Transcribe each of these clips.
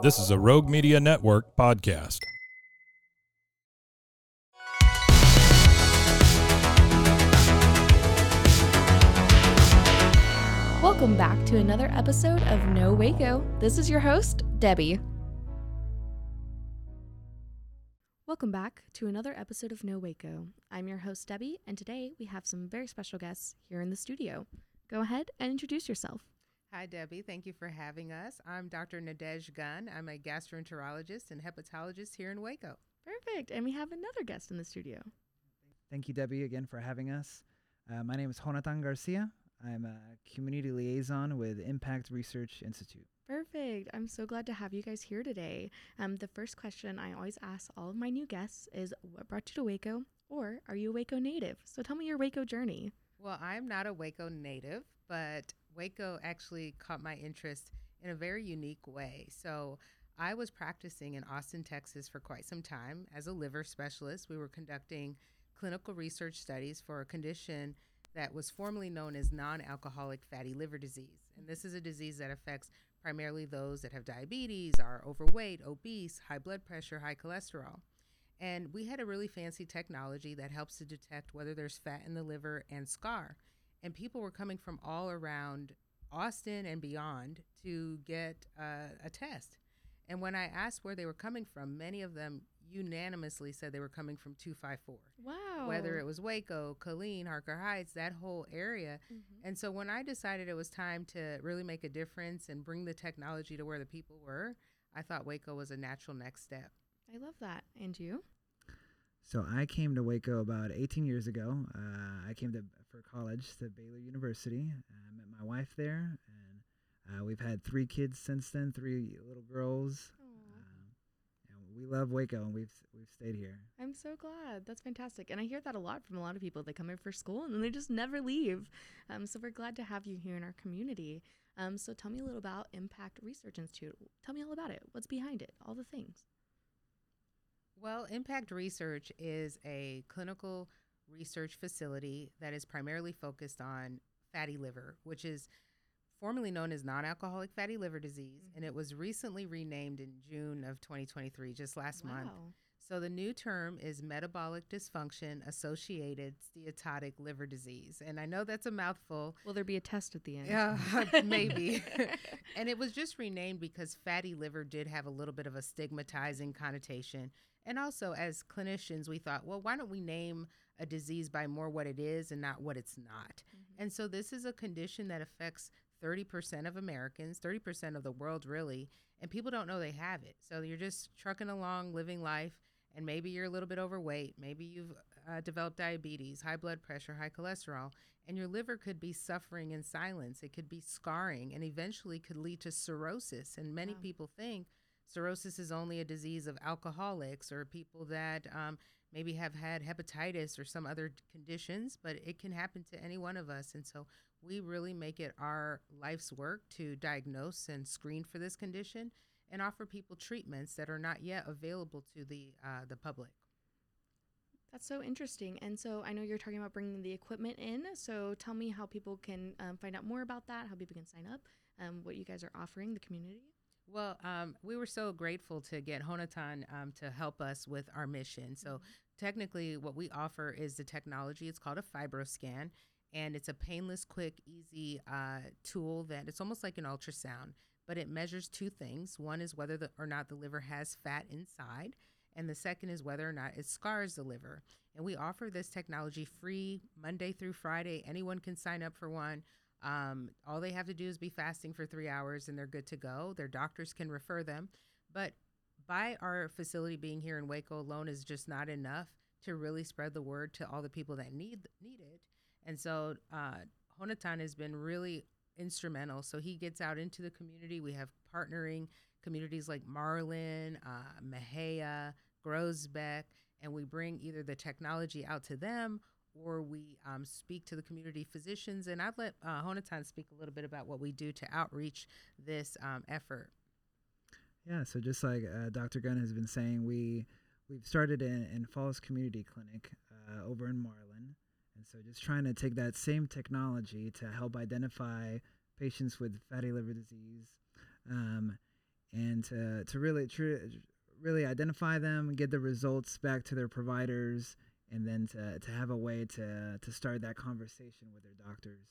This is a Rogue Media Network podcast. Welcome back to another episode of No Waco. This is your host, Debbie. Welcome back to another episode of No Waco. I'm your host, Debbie, and today we have some very special guests here in the studio. Go ahead and introduce yourself. Hi, Debbie. Thank you for having us. I'm Dr. Nadege Gunn. I'm a gastroenterologist and hepatologist here in Waco. Perfect. And we have another guest in the studio. Thank you, Debbie, again for having us. Uh, my name is Jonathan Garcia. I'm a community liaison with Impact Research Institute. Perfect. I'm so glad to have you guys here today. Um, the first question I always ask all of my new guests is what brought you to Waco, or are you a Waco native? So tell me your Waco journey. Well, I'm not a Waco native, but Waco actually caught my interest in a very unique way. So I was practicing in Austin, Texas for quite some time as a liver specialist. We were conducting clinical research studies for a condition that was formerly known as non alcoholic fatty liver disease. And this is a disease that affects primarily those that have diabetes, are overweight, obese, high blood pressure, high cholesterol. And we had a really fancy technology that helps to detect whether there's fat in the liver and scar. And people were coming from all around Austin and beyond to get uh, a test. And when I asked where they were coming from, many of them unanimously said they were coming from 254. Wow. Whether it was Waco, Killeen, Harker Heights, that whole area. Mhm. And so when I decided it was time to really make a difference and bring the technology to where the people were, I thought Waco was a natural next step. I love that. And you? So I came to Waco about 18 years ago. Uh, I came to for college to Baylor University. I met my wife there, and uh, we've had three kids since then, three little girls. Um, and we love Waco, and we've we've stayed here. I'm so glad. That's fantastic. And I hear that a lot from a lot of people. They come here for school and then they just never leave. Um, so we're glad to have you here in our community. Um, so tell me a little about Impact Research Institute. Tell me all about it. What's behind it? All the things. Well, Impact Research is a clinical research facility that is primarily focused on fatty liver, which is formerly known as non alcoholic fatty liver disease. And it mm-hmm. was recently renamed in June of 2023, just last month. So the new term is metabolic dysfunction associated steatotic liver disease. And I know that's a mouthful. Will there be a test at the end? Yeah, maybe. and it was just renamed because fatty liver did have a little bit of a stigmatizing connotation. And also, as clinicians, we thought, well, why don't we name a disease by more what it is and not what it's not? And so, this is a condition that affects 30% of Americans, 30% of the world, really, and people don't know they have it. So, you're just trucking along, living life, and maybe you're a little bit overweight. Maybe you've uh, developed diabetes, high blood pressure, high cholesterol, and your liver could be suffering in silence. It could be scarring and eventually could lead to cirrhosis. And many Wow. people think cirrhosis is only a disease of alcoholics or people that um, maybe have had hepatitis or some other conditions, but it can happen to any one of us. And so we really make it our life's work to diagnose and screen for this condition and offer people treatments that are not yet available to the uh, the public. That's so interesting. And so I know you're talking about bringing the equipment in. So tell me how people can um, find out more about that, how people can sign up, um, what you guys are offering the community. Well, um, we were so grateful to get Honatan um, to help us with our mission. So, technically, what we offer is the technology. It's called a FibroScan, and it's a painless, quick, easy uh, tool that it's almost like an ultrasound, but it measures two things. One is whether the, or not the liver has fat inside, and the second is whether or not it scars the liver. And we offer this technology free Monday through Friday. Anyone can sign up for one. Um, all they have to do is be fasting for three hours and they're good to go. Their doctors can refer them. But by our facility being here in Waco alone is just not enough to really spread the word to all the people that need need it. And so uh, Honatan has been really instrumental. So he gets out into the community. We have partnering communities like Marlin, uh, Mexia, Groesbeck, and we bring either the technology out to them or we um, speak to the community physicians. And I'd let uh, Jonathan speak a little bit about what we do to outreach this um, effort. Yeah, so just like uh, Dr. Gunn has been saying, we we've started in, in Falls Community Clinic uh, over in Marlin, and so just trying to take that same technology to help identify patients with fatty liver disease, um, and to to really tr- really identify them, get the results back to their providers, and then to, to have a way to to start that conversation with their doctors.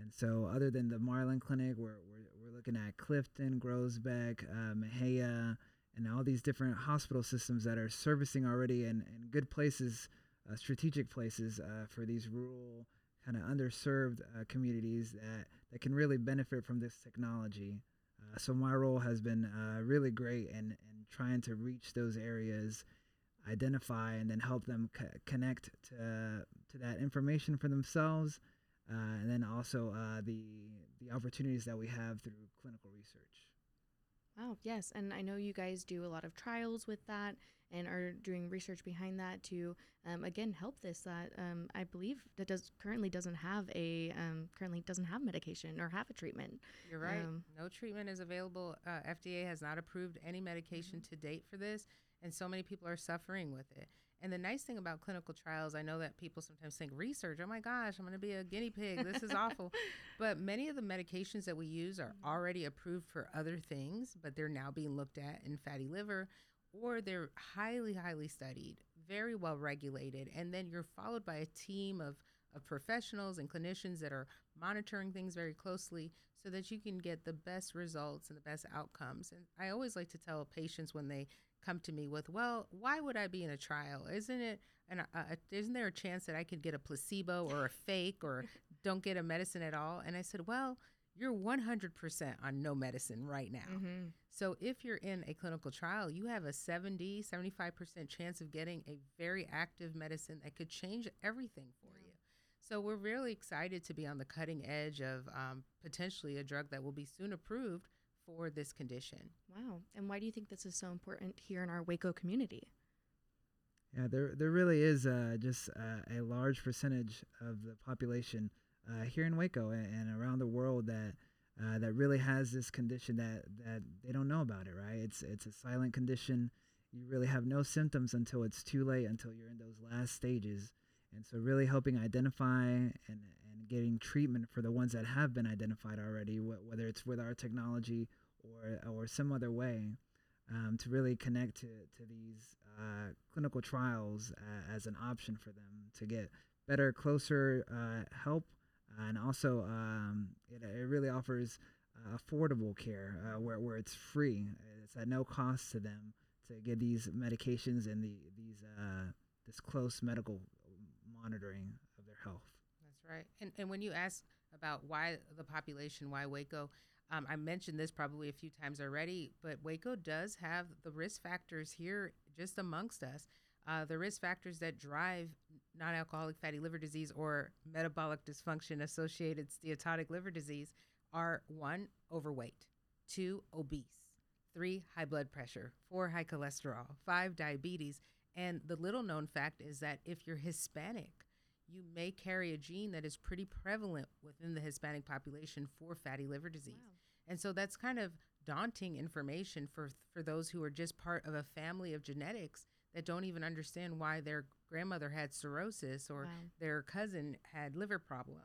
And so, other than the Marlin Clinic, we're, we're, we're looking at Clifton, Groesbeck, uh, and all these different hospital systems that are servicing already in, in good places, uh, strategic places uh, for these rural, kind of underserved uh, communities that, that can really benefit from this technology. Uh, so, my role has been uh, really great in, in trying to reach those areas, identify, and then help them co- connect to, to that information for themselves uh, and then also uh, the the opportunities that we have through clinical research. Wow, yes, and I know you guys do a lot of trials with that and are doing research behind that to um, again help this that um, I believe that does currently doesn't have a um, currently doesn't have medication or have a treatment. You're right. Um, no treatment is available. Uh, FDA has not approved any medication to date for this, and so many people are suffering with it. And the nice thing about clinical trials, I know that people sometimes think research, oh my gosh, I'm going to be a guinea pig. This is awful. But many of the medications that we use are mm-hmm. already approved for other things, but they're now being looked at in fatty liver, or they're highly, highly studied, very well regulated. And then you're followed by a team of, of professionals and clinicians that are monitoring things very closely so that you can get the best results and the best outcomes. And I always like to tell patients when they come to me with, "Well, why would I be in a trial? Isn't it? And uh, isn't there a chance that I could get a placebo or a fake or don't get a medicine at all?" And I said, "Well." You're 100% on no medicine right now. Mm-hmm. So if you're in a clinical trial, you have a 70, 75% chance of getting a very active medicine that could change everything for you. So we're really excited to be on the cutting edge of um, potentially a drug that will be soon approved for this condition. Wow, and why do you think this is so important here in our Waco community? Yeah, there there really is uh, just uh, a large percentage of the population uh, here in Waco and, and around the world that uh, that really has this condition that that they don't know about it. Right? It's it's a silent condition. You really have no symptoms until it's too late, until you're in those last stages. And so, really helping identify and and getting treatment for the ones that have been identified already, wh- whether it's with our technology or or some other way um, to really connect to, to these uh, clinical trials uh, as an option for them to get better, closer uh, help. And also, um, it, it really offers affordable care uh, where, where it's free. It's at no cost to them to get these medications and the, these uh, this close medical monitoring of their health. That's right. And, and when you ask about why the population, why Waco, um, I mentioned this probably a few times already, but Waco does have the risk factors here just amongst us. Uh, the risk factors that drive non alcoholic fatty liver disease or metabolic dysfunction associated steatotic liver disease are one, overweight, two, obese, three, high blood pressure, four, high cholesterol, five, diabetes. And the little known fact is that if you're Hispanic, you may carry a gene that is pretty prevalent within the Hispanic population for fatty liver disease. Wow. And so that's kind of daunting information for for those who are just part of a family of genetics that don't even understand why their grandmother had cirrhosis or Wow. their cousin had liver problems.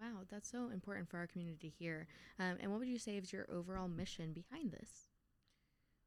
Wow, that's so important for our community here. Um, and what would you say is your overall mission behind this?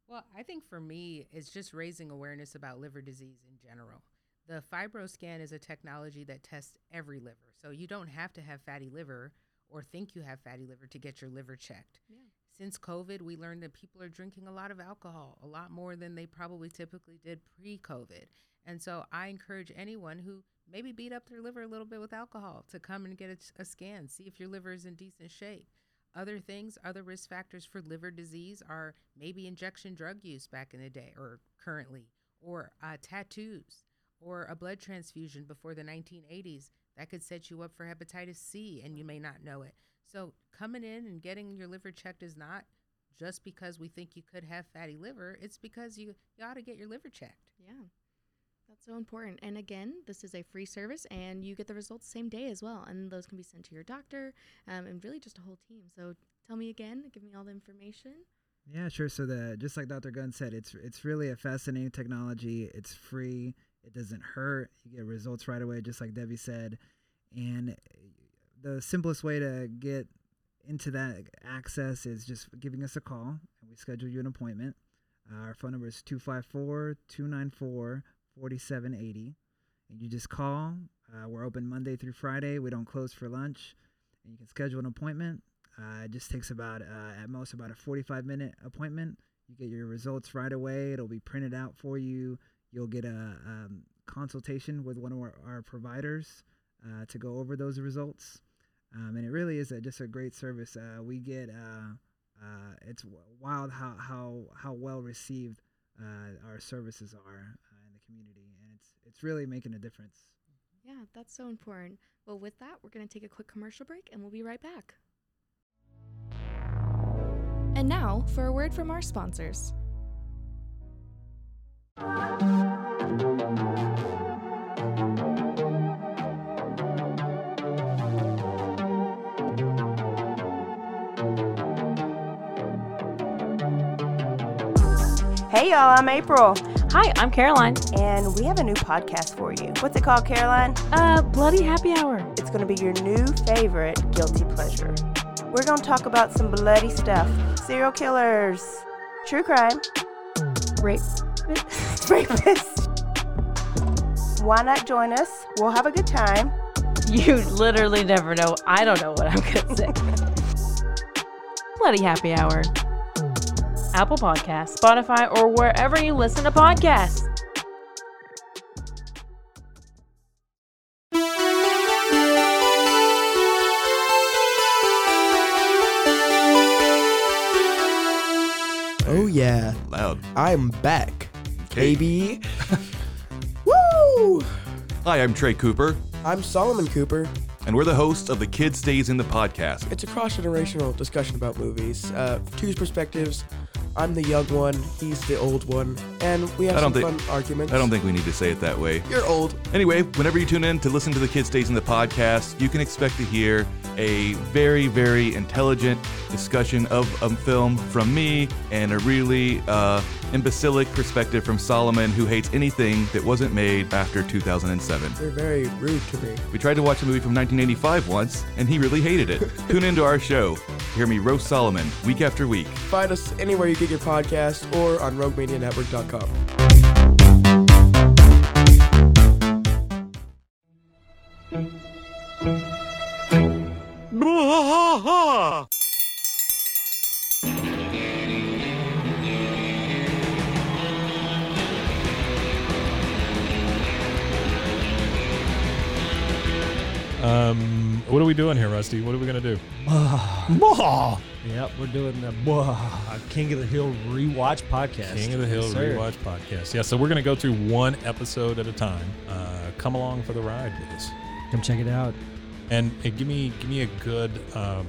Well, I think for me, it's just raising awareness about liver disease in general. The FibroScan is a technology that tests every liver. So you don't have to have fatty liver or think you have fatty liver to get your liver checked. Yeah. Since COVID, we learned that people are drinking a lot of alcohol, a lot more than they probably typically did pre COVID. And so I encourage anyone who maybe beat up their liver a little bit with alcohol to come and get a, a scan, see if your liver is in decent shape. Other things, other risk factors for liver disease are maybe injection drug use back in the day or currently, or uh, tattoos, or a blood transfusion before the 1980s. That could set you up for hepatitis C and you may not know it. So, coming in and getting your liver checked is not just because we think you could have fatty liver. It's because you, you ought to get your liver checked. Yeah. That's so important. And again, this is a free service and you get the results same day as well. And those can be sent to your doctor um, and really just a whole team. So tell me again, give me all the information. Yeah, sure. So the just like Dr. Gunn said, it's it's really a fascinating technology. It's free. It doesn't hurt. You get results right away, just like Debbie said. And the simplest way to get into that access is just giving us a call, and we schedule you an appointment. Uh, our phone number is 254 294 4780. And you just call. Uh, we're open Monday through Friday. We don't close for lunch. And you can schedule an appointment. Uh, it just takes about, uh, at most, about a 45 minute appointment. You get your results right away. It'll be printed out for you. You'll get a um, consultation with one of our, our providers uh, to go over those results. Um, and it really is a, just a great service. Uh, we get, uh, uh, it's wild how, how, how well received uh, our services are in the community. And it's, it's really making a difference. Yeah, that's so important. Well, with that, we're going to take a quick commercial break and we'll be right back. And now for a word from our sponsors. Hey y'all, I'm April, Hi, I'm Caroline. and we have a new podcast for you. What's it called, Caroline? Uh, Bloody Happy Hour. It's going to be your new favorite guilty pleasure. We're going to talk about some bloody stuff serial killers, true crime, Rape. rapists. Why not join us? We'll have a good time. You literally never know. I don't know what I'm gonna say. Bloody Happy Hour. Apple Podcasts, Spotify, or wherever you listen to podcasts. Oh yeah, Loud. I'm back, Okay. Baby. Woo! Hi, I'm Trey Cooper, I'm Solomon Cooper. and we're the hosts of the Kid Stays in the podcast. It's a cross generational discussion about movies. Uh, two perspectives. I'm the young one, he's the old one, and we have I some don't fun arguments. I don't think we need to say it that way. you're old. Anyway, whenever you tune in to listen to the Kid Stays in the podcast, you can expect to hear a very, very intelligent discussion of a film from me and a really uh, imbecilic perspective from Solomon, who hates anything that wasn't made after 2007. You're very rude to me. We tried to watch a movie from 1985 once, and he really hated it. Tune into our show. Hear me roast Solomon week after week. Find us anywhere you get your podcast or on RogueMediaNetwork.com. doing here, Rusty? What are we gonna do? Yep, we're doing the uh, King of the Hill rewatch podcast. King of the Hill Yes, sir. rewatch podcast. Yeah, so we're gonna go through one episode at a time. Uh, come along for the ride with us, Come check it out. and, and give me give me a good um,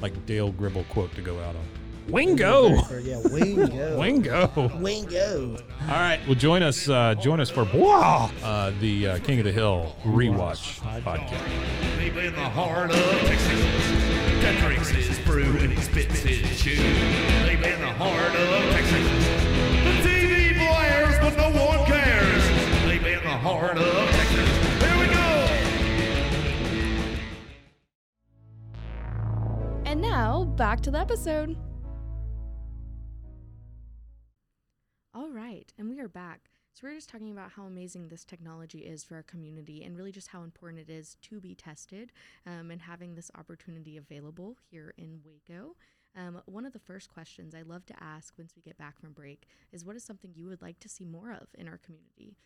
like Dale Gribble quote to go out on. Wingo, Yeah, Wingo. Wingo. Wingo. All right, well join us uh, join us for blah, uh, the uh, King of the Hill rewatch podcast. Deep in the heart of Texas, drinks his brew and he spits his chew. Deep in the heart of Texas, the TV blares but no one cares. Deep in the heart of Texas, here we go. And now, back to the episode. All right, and we are back. So, we are just talking about how amazing this technology is for our community and really just how important it is to be tested um, and having this opportunity available here in Waco. Um, one of the first questions I love to ask once we get back from break is what is something you would like to see more of in our community?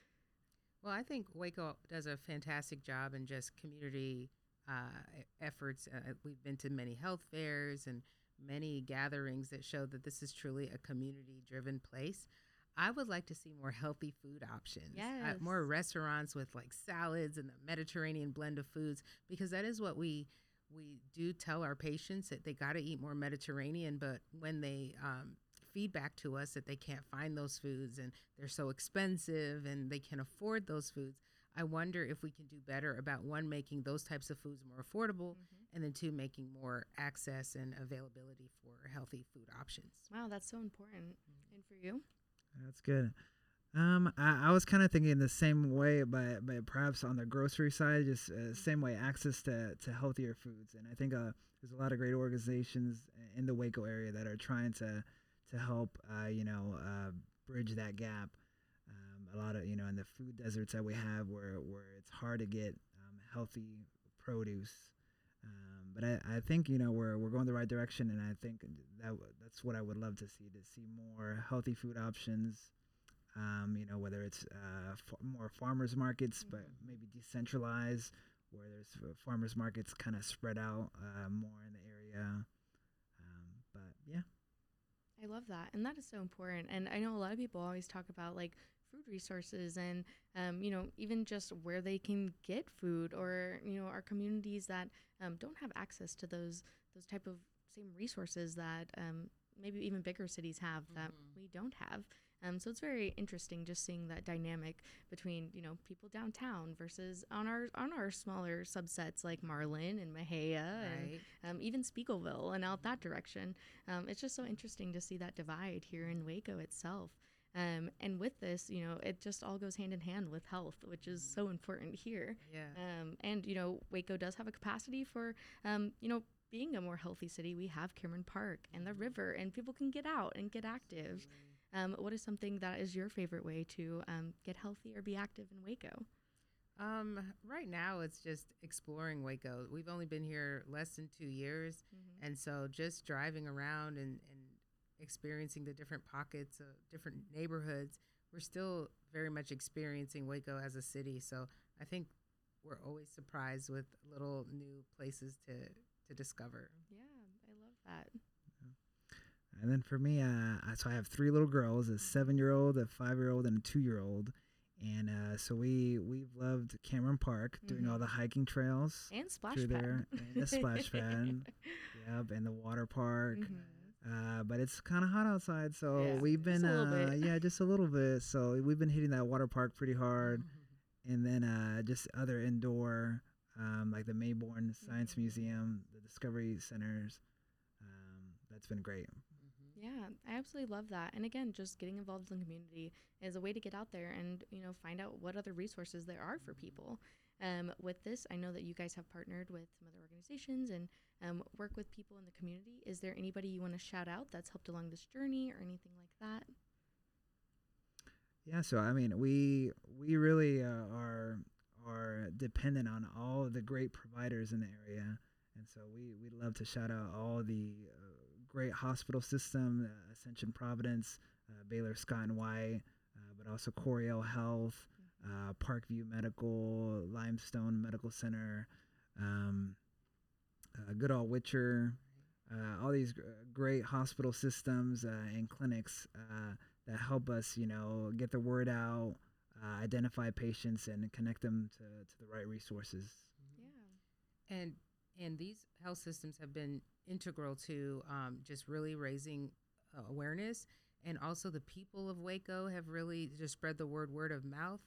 Well, I think Waco does a fantastic job in just community uh, efforts. Uh, we've been to many health fairs and many gatherings that show that this is truly a community driven place. I would like to see more healthy food options, uh, more restaurants with like salads and the Mediterranean blend of foods, because that is what we we do tell our patients that they got to eat more Mediterranean, but when they um, feedback to us that they can't find those foods and they're so expensive and they can afford those foods, I wonder if we can do better about one, making those types of foods more affordable, and then two, making more access and availability for healthy food options. Wow, that's so important. And for you? That's good. Um, I, I was kind of thinking the same way, but but perhaps on the grocery side, just uh, same way, access to, to healthier foods. And I think uh, there's a lot of great organizations in the Waco area that are trying to to help, uh, you know, uh, bridge that gap. Um, a lot of you know in the food deserts that we have, where where it's hard to get um, healthy produce. Um, but I, I think you know we're we're going the right direction, and I think that w- that's what I would love to see to see more healthy food options. Um, you know whether it's uh, f- more farmers markets, but maybe decentralized, where there's farmers markets kind of spread out uh, more in the area. Um, but yeah, I love that. And that is so important. And I know a lot of people always talk about like food resources and, um, you know, even just where they can get food or, you know, our communities that um, don't have access to those, those type of same resources that um, maybe even bigger cities have that we don't have. Um, so it's very interesting just seeing that dynamic between you know people downtown versus on our on our smaller subsets like Marlin and Mexia Right. and um, even Speegleville and out that direction. Um, it's just so interesting to see that divide here in Waco itself. Um, and with this, you know, it just all goes hand in hand with health, which is so important here. Yeah. Um, and you know, Waco does have a capacity for, um, you know, being a more healthy city. We have Cameron Park and the river, and people can get out and get active. Um, what is something that is your favorite way to um, get healthy or be active in Waco? Um, right now it's just exploring Waco. We've only been here less than two years, Mhm. and so just driving around and, and experiencing the different pockets of different neighborhoods, we're still very much experiencing Waco as a city. So I think we're always surprised with little new places to to discover. Yeah, I love that. And then for me, uh, so I have three little girls: a seven-year-old, a five-year-old, and a two-year-old. And uh, so we we've loved Cameron Park, doing all Mhm. the hiking trails And splash through pad. there, and the splash pad, yep, and the water park. Mhm. Uh, but it's kind of hot outside, so Yeah, we've just been a uh, bit. yeah, just a little bit. So we've been hitting that water park pretty hard, and then uh, just other indoor, um, like the Mayborn Science Mm-hmm. Museum, the Discovery Centers. Um, that's been great. Yeah, I absolutely love that. And again, just getting involved in the community is a way to get out there and you know find out what other resources there are for people. Um, with this, I know that you guys have partnered with some other organizations and um, work with people in the community. Is there anybody you want to shout out that's helped along this journey or anything like that? Yeah, so I mean, we we really uh, are are dependent on all the great providers in the area, and so we we love to shout out all the uh, great hospital system, uh, Ascension Providence, uh, Baylor Scott and White, uh, but also Coryell Health, uh, Parkview Medical, Limestone Medical Center, um, uh, Goodall-Witcher, uh, all these gr- great hospital systems uh, and clinics uh, that help us, you know, get the word out, uh, identify patients, and connect them to, to the right resources. Yeah. and and these health systems have been integral to um, just really raising uh, awareness and also the people of waco have really just spread the word word of mouth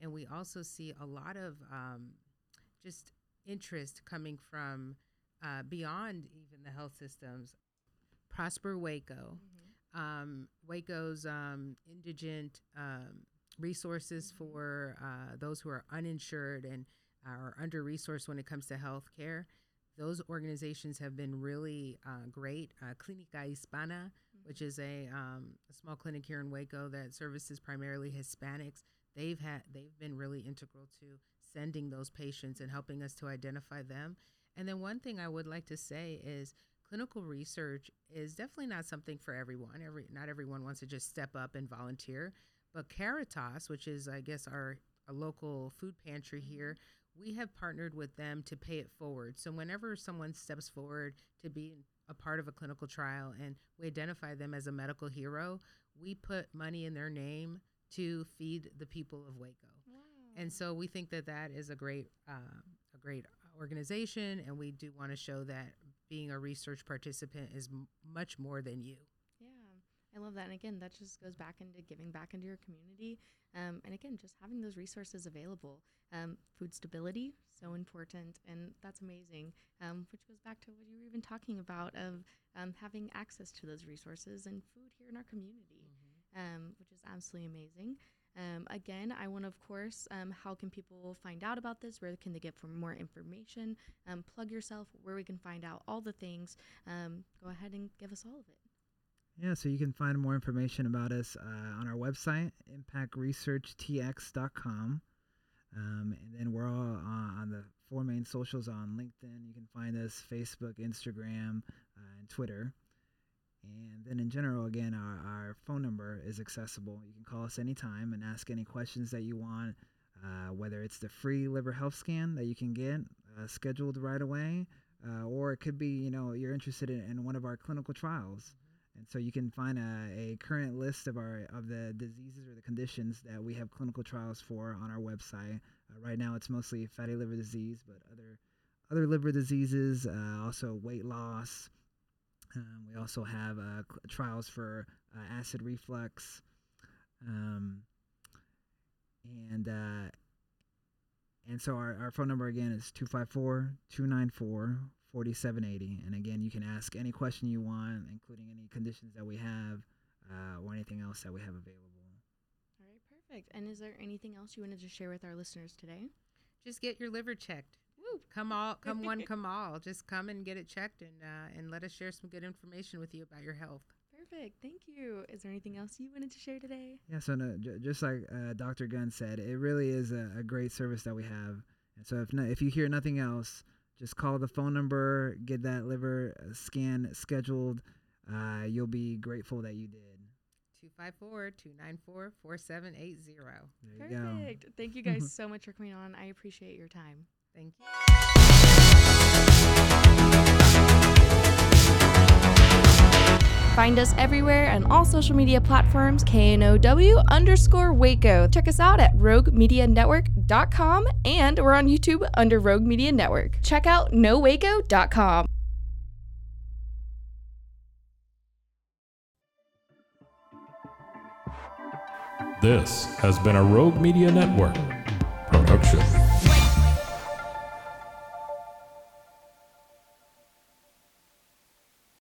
and we also see a lot of um, just interest coming from uh, beyond even the health systems. Prosper waco. Um, waco's um, indigent um, resources for uh, those who are uninsured and are under resourced when it comes to health care. Those organizations have been really uh, great. Uh, Clinica Hispana, which is a, um, a small clinic here in Waco that services primarily Hispanics, they've had they've been really integral to sending those patients and helping us to identify them. And then one thing I would like to say is clinical research is definitely not something for everyone. Every not everyone wants to just step up and volunteer, but Caritas, which is I guess our a local food pantry mm-hmm. here, we have partnered with them to pay it forward. So whenever someone steps forward to be a part of a clinical trial and we identify them as a medical hero, we put money in their name to feed the people of Waco. And so we think that that is a great, uh, a great organization, and we do want to show that being a research participant is m- much more than you. Yeah, I love that. And again, that just goes back into giving back into your community. Um, and again, just having those resources available. Um, food stability, so important. And that's amazing. Um, which goes back to what you were even talking about of um, having access to those resources and food here in our community, um, which is absolutely amazing. Um, again, I want of course, um, how can people find out about this? Where can they get for more information? Um, plug yourself, where we can find out all the things. Um, go ahead and give us all of it. Yeah, so you can find more information about us uh, on our website, impactresearchtx.com. Um, and then we're all uh, on the four main socials on LinkedIn. You can find us Facebook, Instagram, uh, and Twitter. And then in general, again, our, our phone number is accessible. You can call us anytime and ask any questions that you want, uh, whether it's the free liver health scan that you can get uh, scheduled right away, uh, or it could be, you know, you're interested in, in one of our clinical trials. And so you can find a, a current list of our of the diseases or the conditions that we have clinical trials for on our website. Uh, right now, it's mostly fatty liver disease, but other other liver diseases, uh, also weight loss. Um, we also have uh, trials for uh, acid reflux, um, and uh, and so our, our phone number again is 254-294-4780. And again, you can ask any question you want, including any conditions that we have uh, or anything else that we have available. All right, perfect. And is there anything else you wanted to share with our listeners today? Just get your liver checked. Woo. Come all, come one, come all. Just come and get it checked, and uh, and let us share some good information with you about your health. Perfect. Thank you. Is there anything else you wanted to share today? Yeah, so no, j- just like uh, Dr. Gunn said, it really is a, a great service that we have. And so if no, if you hear nothing else, just call the phone number, get that liver uh, scan scheduled. Uh, you'll be grateful that you did. 254 294 4780. There you go. Perfect. Thank you guys so much for coming on. I appreciate your time. Thank you. Find us everywhere on all social media platforms, KNOW underscore Waco. Check us out at roguemedianetwork.com and we're on YouTube under Rogue Media Network. Check out nowaco.com. This has been a Rogue Media Network production.